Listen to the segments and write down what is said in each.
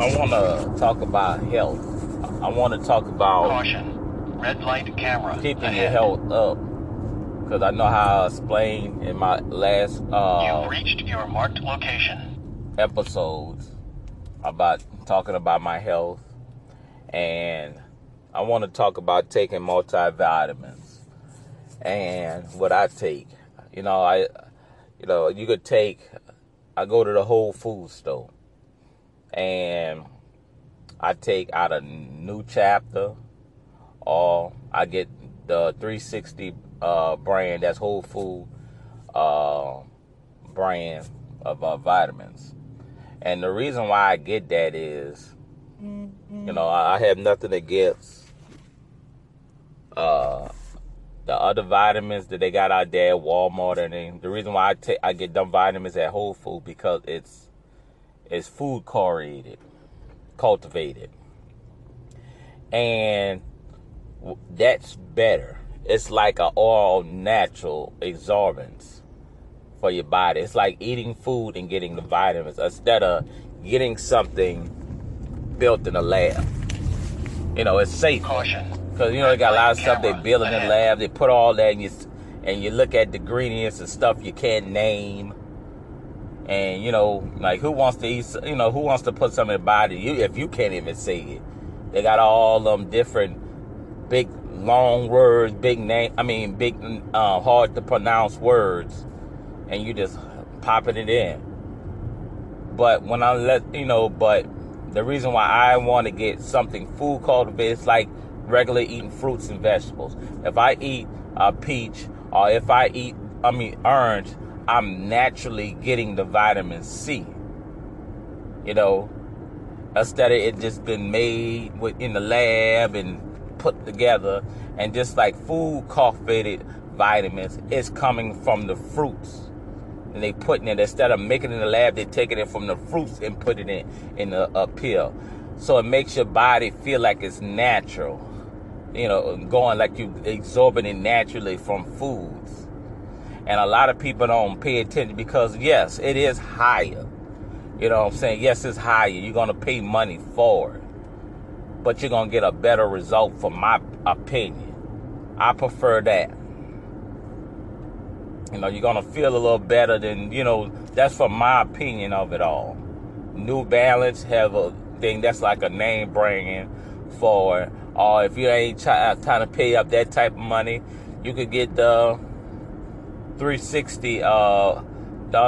I want to talk about health. I want to talk about Caution. Red light camera. keeping ahead. your health up. Because I know how I explained in my last uh, You've reached your marked location. episodes about talking about my health. And I want to talk about taking multivitamins and what I take. You know, I, you know, you could take, I go to the Whole Foods store and I take out a New Chapter or I get the 360 uh, brand, that's Whole Food uh, brand of uh, vitamins. And the reason why I get that is, you know, I, have nothing against uh, the other vitamins that they got out there at Walmart and. The reason why I take I get them vitamins at Whole Food because it's it's food chlorinated, cultivated, and that's better. It's like a all natural absorbance for your body. It's like eating food and getting the vitamins instead of getting something built in a lab. You know, it's safe Caution. because you know they got a lot of stuff they build in the lab. They put all that and you and you look at the ingredients and stuff you can't name. And you know, like who wants to eat? You know, who wants to put something in the body? You if you can't even say it. They got all them different big long words, big name. I mean, big uh, hard to pronounce words, and you just popping it in. But when I let you know, but the reason why I want to get something food cultivated is like regular eating fruits and vegetables. If I eat a peach or if I eat, I mean orange, I'm naturally getting the vitamin C. You know, instead of it just been made in the lab and put together, and just like food cultivated vitamins, it's coming from the fruits and they putting it instead of making it in the lab, they're taking it from the fruits and put it in in a, a pill. So it makes your body feel like it's natural. You know, going like you absorbing it naturally from foods. And a lot of people don't pay attention because yes, it is higher. You know what I'm saying? Yes, it's higher. You're gonna pay money for it. But you're gonna get a better result for my opinion. I prefer that. You know, you're gonna feel a little better than you know. That's from my opinion of it all. New Balance have a thing that's like a name brand for. Or if you ain't try, trying to pay up that type of money, you could get the 360. Uh,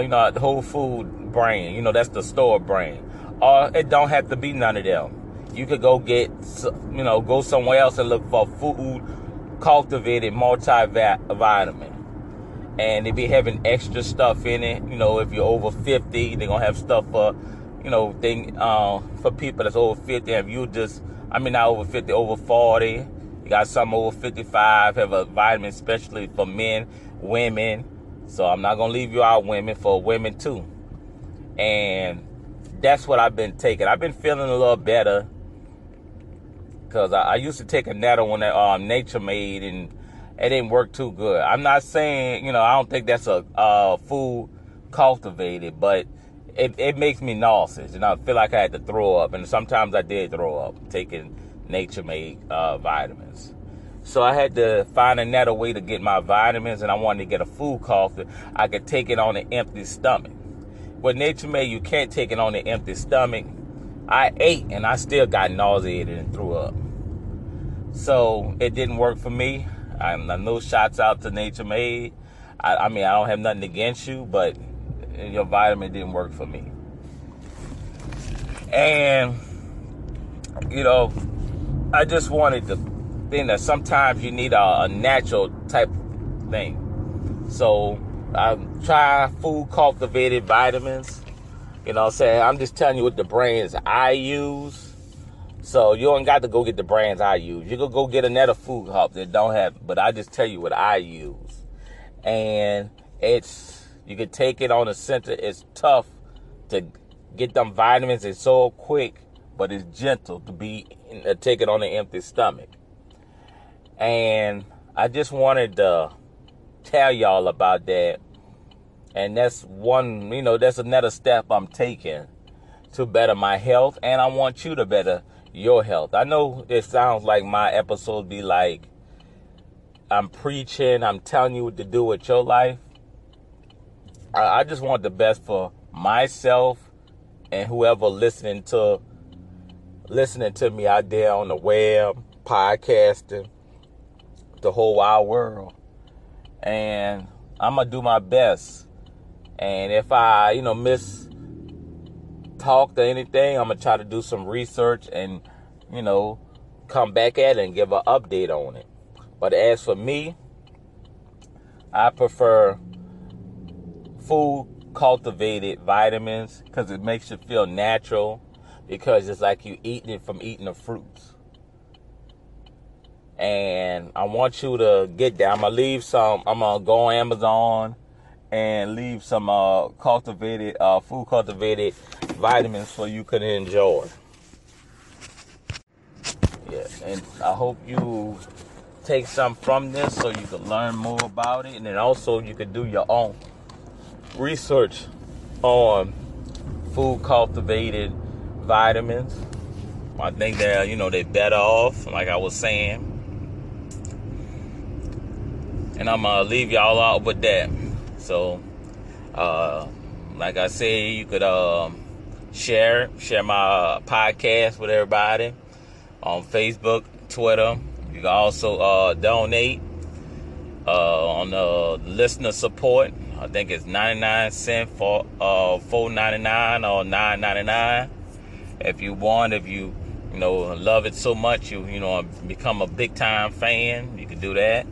you know, Whole Food brand. You know, that's the store brand. Or it don't have to be none of them. You could go get, you know, go somewhere else and look for food cultivated multivitamin and they be having extra stuff in it. You know, if you're over 50, they're gonna have stuff for, you know, thing uh, for people that's over 50. If you just, I mean, not over 50, over 40, you got some over 55 have a vitamin especially for men, women. So I'm not gonna leave you out, women, for women too. And that's what I've been taking. I've been feeling a little better because I, I used to take a nettle when that um, Nature Made and it didn't work too good. I'm not saying you know I don't think that's a uh, food cultivated, but it, it makes me nauseous and I feel like I had to throw up, and sometimes I did throw up taking Nature Made uh, vitamins. So I had to find another way to get my vitamins, and I wanted to get a food coffee. I could take it on an empty stomach. With Nature Made, you can't take it on an empty stomach. I ate and I still got nauseated and threw up. So it didn't work for me. I, I no shots out to Nature Made. I, I mean, I don't have nothing against you, but your vitamin didn't work for me. And you know, I just wanted to think that sometimes you need a, a natural type thing. So I try food cultivated vitamins. You know what I'm saying? I'm just telling you what the brands I use. So you don't got to go get the brands I use. You can go get another food hub that don't have, but I just tell you what I use. And it's you can take it on the center. It's tough to get them vitamins. It's so quick, but it's gentle to be uh, take it on an empty stomach. And I just wanted to tell y'all about that. And that's one, you know, that's another step I'm taking to better my health, and I want you to better your health. I know it sounds like my episode be like I'm preaching, I'm telling you what to do with your life. I, I just want the best for myself and whoever listening to listening to me out there on the web, podcasting, the whole wide world. And I'm gonna do my best. And if I, you know, miss talk to anything, I'm gonna try to do some research and, you know, come back at it and give an update on it. But as for me, I prefer food cultivated vitamins because it makes you feel natural because it's like you eating it from eating the fruits. And I want you to get that. I'm gonna leave some. I'm gonna go on Amazon and leave some uh, cultivated uh, food cultivated vitamins so you can enjoy. Yeah, and I hope you take some from this so you can learn more about it, and then also you can do your own research on food cultivated vitamins. I think they're, you know, they're better off, like I was saying. And I'm gonna leave y'all out with that. So, uh, like I say, you could uh, share share my podcast with everybody on Facebook, Twitter. You can also uh, donate uh, on the listener support. I think it's 99 cent for uh 4.99 or 9.99. If you want, if you you know love it so much, you you know become a big time fan, you can do that.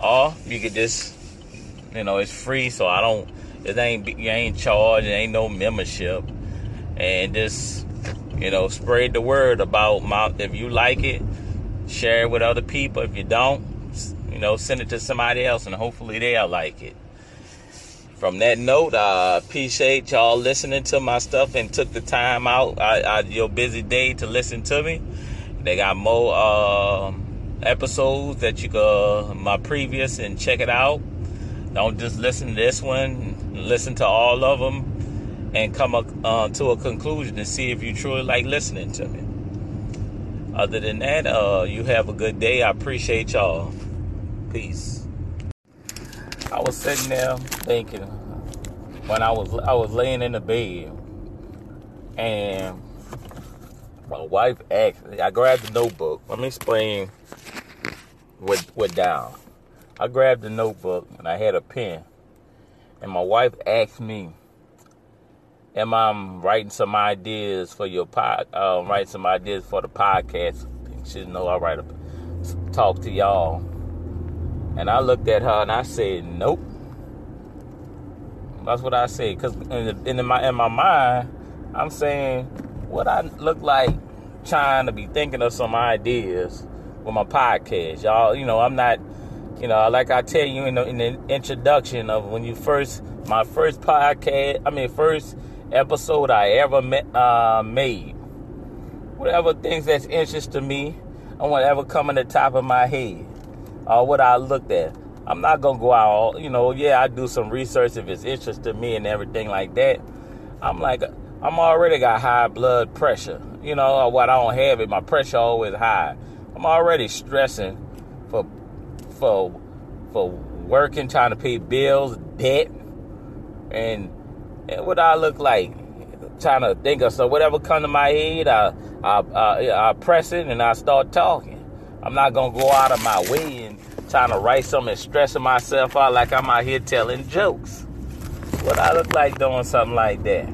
Or you could just you know it's free, so I don't. It ain't you ain't charged. It ain't no membership, and just you know spread the word about my. If you like it, share it with other people. If you don't, you know, send it to somebody else and hopefully they'll like it. From that note, I appreciate y'all listening to my stuff and took the time out I, I, your busy day to listen to me. They got more uh, episodes that you go my previous and check it out. Don't just listen to this one. Listen to all of them and come uh, to a conclusion and see if you truly like listening to me. Other than that, uh, you have a good day. I appreciate y'all. Peace. I was sitting there thinking when I was I was laying in the bed and my wife asked I grabbed the notebook. Let me explain what what down. I grabbed the notebook and I had a pen. And my wife asked me, Am I writing some ideas for your pod uh, writing some ideas for the podcast? She didn't know I write a talk to y'all and I looked at her and I said, "Nope." That's what I said. Cause in, in my in my mind, I'm saying what I look like trying to be thinking of some ideas with my podcast, y'all. You know, I'm not. You know, like I tell you in the, in the introduction of when you first my first podcast. I mean, first episode I ever met, uh, made. Whatever things that's interest to me, and whatever come in the top of my head or what I looked at. I'm not gonna go out, you know, yeah, I do some research if it's interest to me and everything like that. I'm like, I'm already got high blood pressure, you know, what I don't have it, my pressure always high. I'm already stressing for for for working, trying to pay bills, debt, and, and what I look like. Trying to think of so whatever come to my head, I I, I I press it and I start talking. I'm not gonna go out of my way and trying to write something and stressing myself out like I'm out here telling jokes. What I look like doing something like that?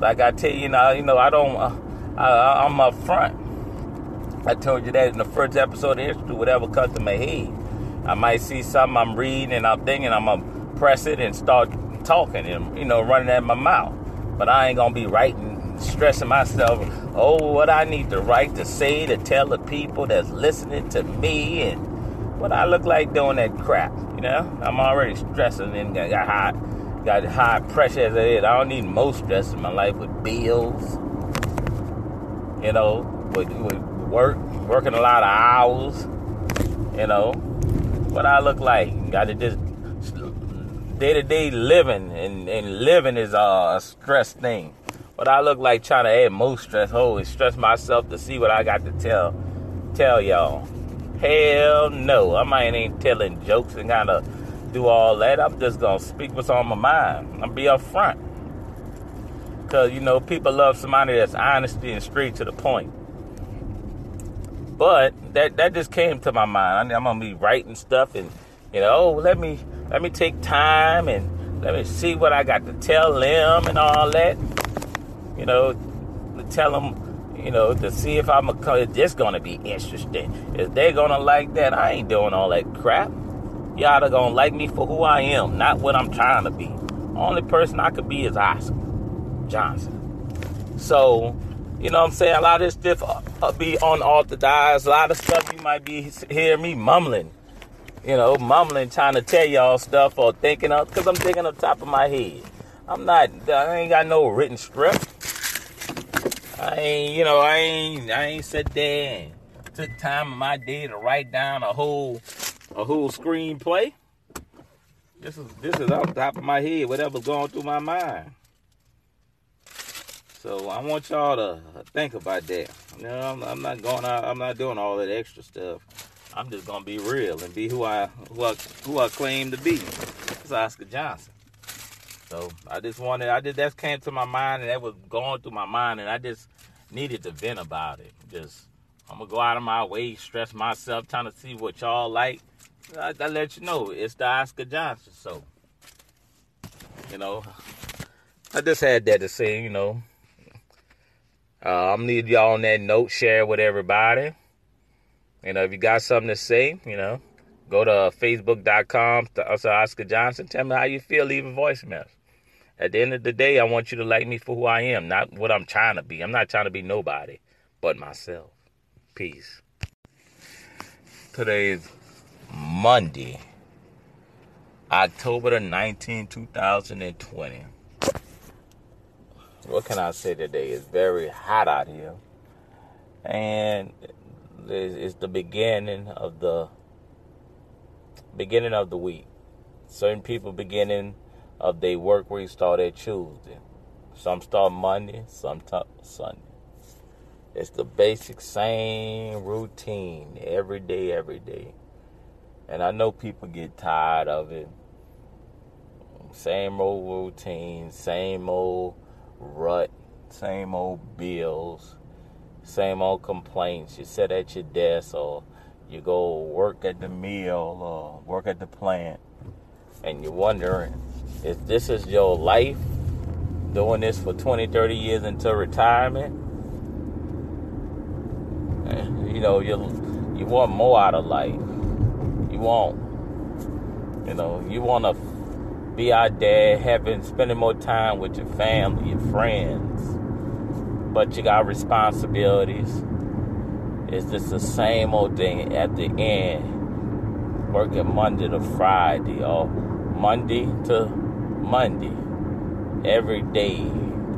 Like I tell you now, you know, I don't. Uh, I, I'm up front. I told you that in the first episode of history, whatever comes to my head. I might see something I'm reading and I'm thinking I'm gonna press it and start talking and you know running at my mouth. But I ain't gonna be writing, stressing myself. Oh, what I need to write to say to tell the people that's listening to me and what I look like doing that crap. You know, I'm already stressing and got high, got high pressure as it is. I don't need more stress in my life with bills. You know, with, with work, working a lot of hours. You know, what I look like. Got to just day to day living, and, and living is a stress thing. But I look like trying to add more stress. Holy, stress myself to see what I got to tell tell y'all. Hell no, I might ain't telling jokes and kind of do all that. I'm just gonna speak what's on my mind. I'm be upfront. Cause you know people love somebody that's honesty and straight to the point. But that that just came to my mind. I'm gonna be writing stuff and you know, oh, let me let me take time and let me see what I got to tell them and all that. You know, to tell them, you know, to see if I'm a, this gonna be interesting. If they're gonna like that, I ain't doing all that crap. Y'all are gonna like me for who I am, not what I'm trying to be. Only person I could be is Oscar Johnson. So, you know what I'm saying? A lot of this stuff uh, be unauthorized. A lot of stuff you might be hearing me mumbling. You know, mumbling, trying to tell y'all stuff or thinking of, because I'm thinking on top of my head. I'm not, I ain't got no written script. I ain't, you know, I ain't, I ain't sat there and took time of my day to write down a whole a whole screenplay. This is this is off the top of my head, whatever's going through my mind. So I want y'all to think about that. You know, I'm, I'm not going out. I'm not doing all that extra stuff. I'm just gonna be real and be who I who I who I claim to be. It's Oscar Johnson. So I just wanted. I just that came to my mind and that was going through my mind and I just needed to vent about it. Just I'm gonna go out of my way, stress myself, trying to see what y'all like I, I let you know it's the Oscar Johnson. So, you know, I just had that to say. You know, uh, I'm need y'all on that note. Share with everybody. You know, if you got something to say, you know, go to facebook.com to Oscar Johnson. Tell me how you feel. Leave a voicemail. At the end of the day, I want you to like me for who I am, not what I'm trying to be. I'm not trying to be nobody but myself. Peace. Today is Monday, October the 19th, 2020. What can I say today? It's very hot out here. And it's the beginning of the beginning of the week. Certain people beginning of their work week start at Tuesday. Some start Monday, some start Sunday. It's the basic same routine every day, every day. And I know people get tired of it. Same old routine, same old rut, same old bills, same old complaints. You sit at your desk or you go work at the mill or work at the plant and you're wondering if this is your life doing this for 20 30 years until retirement eh, you know you you want more out of life you want. You know, you want to be out there having, spending more time with your family, your friends, but you got responsibilities. It's just the same old thing at the end, working Monday to Friday or Monday to Monday, every day,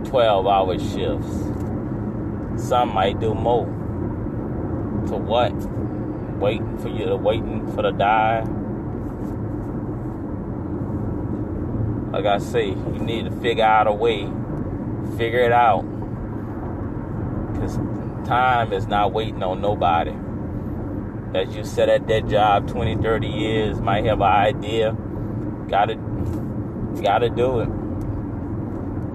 12 hour shifts. Some might do more. To what? waiting for you, to waiting for the die. Like I say, you need to figure out a way, figure it out. Because time is not waiting on nobody. As you said at that job 20, 30 years, might have an idea, gotta, gotta do it.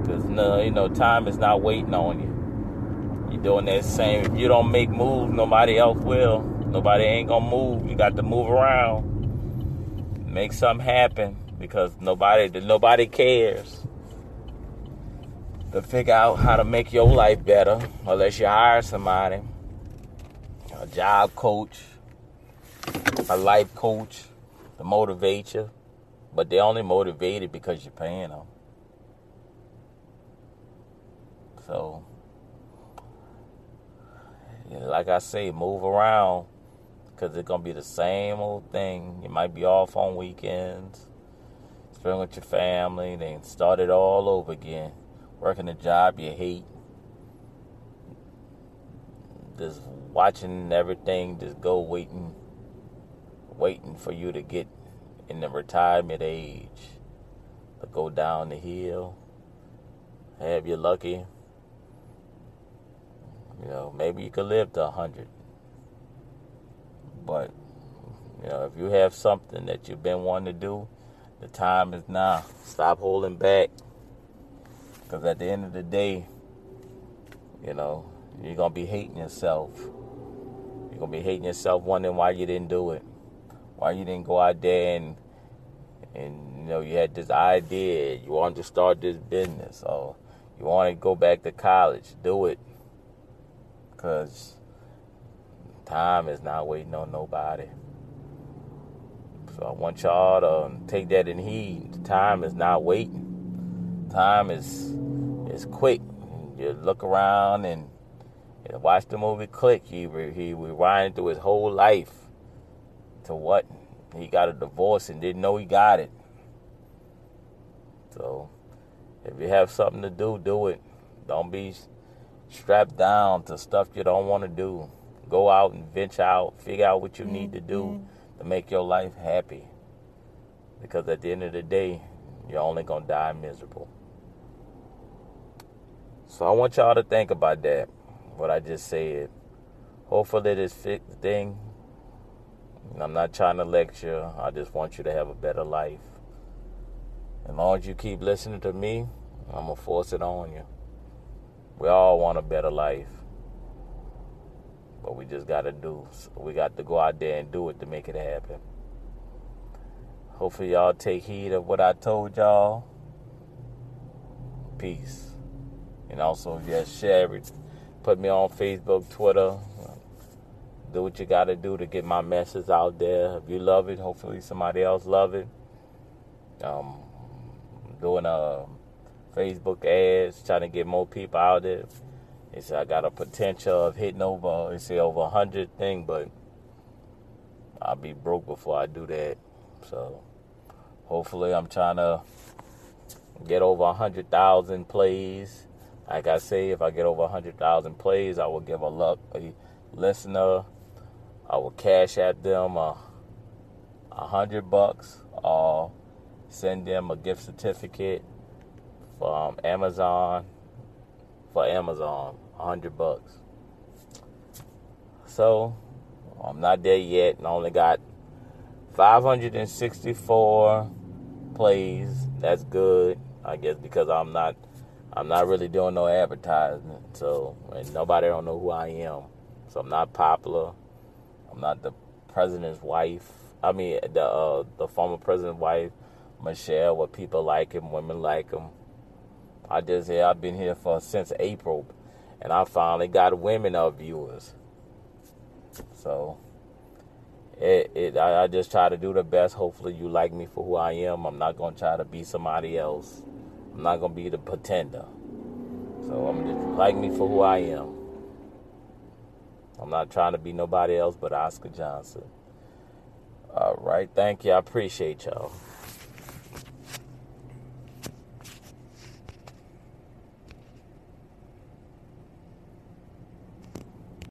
Because, no, you know, time is not waiting on you. You're doing that same. If you don't make moves, nobody else will. Nobody ain't gonna move. You got to move around, make something happen because nobody nobody cares. To figure out how to make your life better, unless you hire somebody, a job coach, a life coach, to motivate you, but they only motivated because you're paying them. So, like I say, move around because it's gonna be the same old thing. You might be off on weekends, spend with your family, then start it all over again. Working a job you hate, just watching everything just go waiting, waiting for you to get in the retirement age. to go down the hill. Have you lucky? You know, maybe you could live to a hundred. But you know, if you have something that you've been wanting to do, the time is now. Stop holding back. Because at the end of the day, you know, you're going to be hating yourself. You're going to be hating yourself, wondering why you didn't do it. Why you didn't go out there and, and you know, you had this idea. You wanted to start this business. Or you want to go back to college. Do it. Because time is not waiting on nobody. So I want y'all to take that in heed. Time is not waiting. Time is is quick. You look around and watch the movie Click. He he rewind through his whole life to what he got a divorce and didn't know he got it. So if you have something to do, do it. Don't be strapped down to stuff you don't want to do. Go out and venture out. Figure out what you need to do mm-hmm to make your life happy. Because at the end of the day, you're only going to die miserable. So I want y'all to think about that, what I just said. Hopefully, this thing, I'm not trying to lecture, I just want you to have a better life. As long as you keep listening to me, I'm going to force it on you. We all want a better life. But we just got to do. We got to go out there and do it to make it happen. Hopefully, y'all take heed of what I told y'all. Peace. And also, just share it. Put me on Facebook, Twitter. Do what you got to do to get my message out there. If you love it, hopefully somebody else love it. Um, doing a Facebook ads, trying to get more people out there. He said I got a potential of hitting over, he said over hundred thing, but I'll be broke before I do that. So hopefully I'm trying to get over a hundred thousand plays. Like I say, if I get over a hundred thousand plays, I will give a luck a listener. I will cash at them a, a hundred bucks or send them a gift certificate from Amazon for Amazon, hundred bucks. So I'm not there yet, and only got 564 plays. That's good, I guess, because I'm not, I'm not really doing no advertisement. So and nobody don't know who I am. So I'm not popular. I'm not the president's wife. I mean, the uh, the former president's wife, Michelle. Where people like him, women like him. I just yeah, I've been here for since April, and I finally got women of viewers. So it, it I, I, just try to do the best. Hopefully you like me for who I am. I'm not gonna try to be somebody else. I'm not gonna be the pretender. So I'm just like me for who I am. I'm not trying to be nobody else but Oscar Johnson. All right, thank you. I appreciate y'all.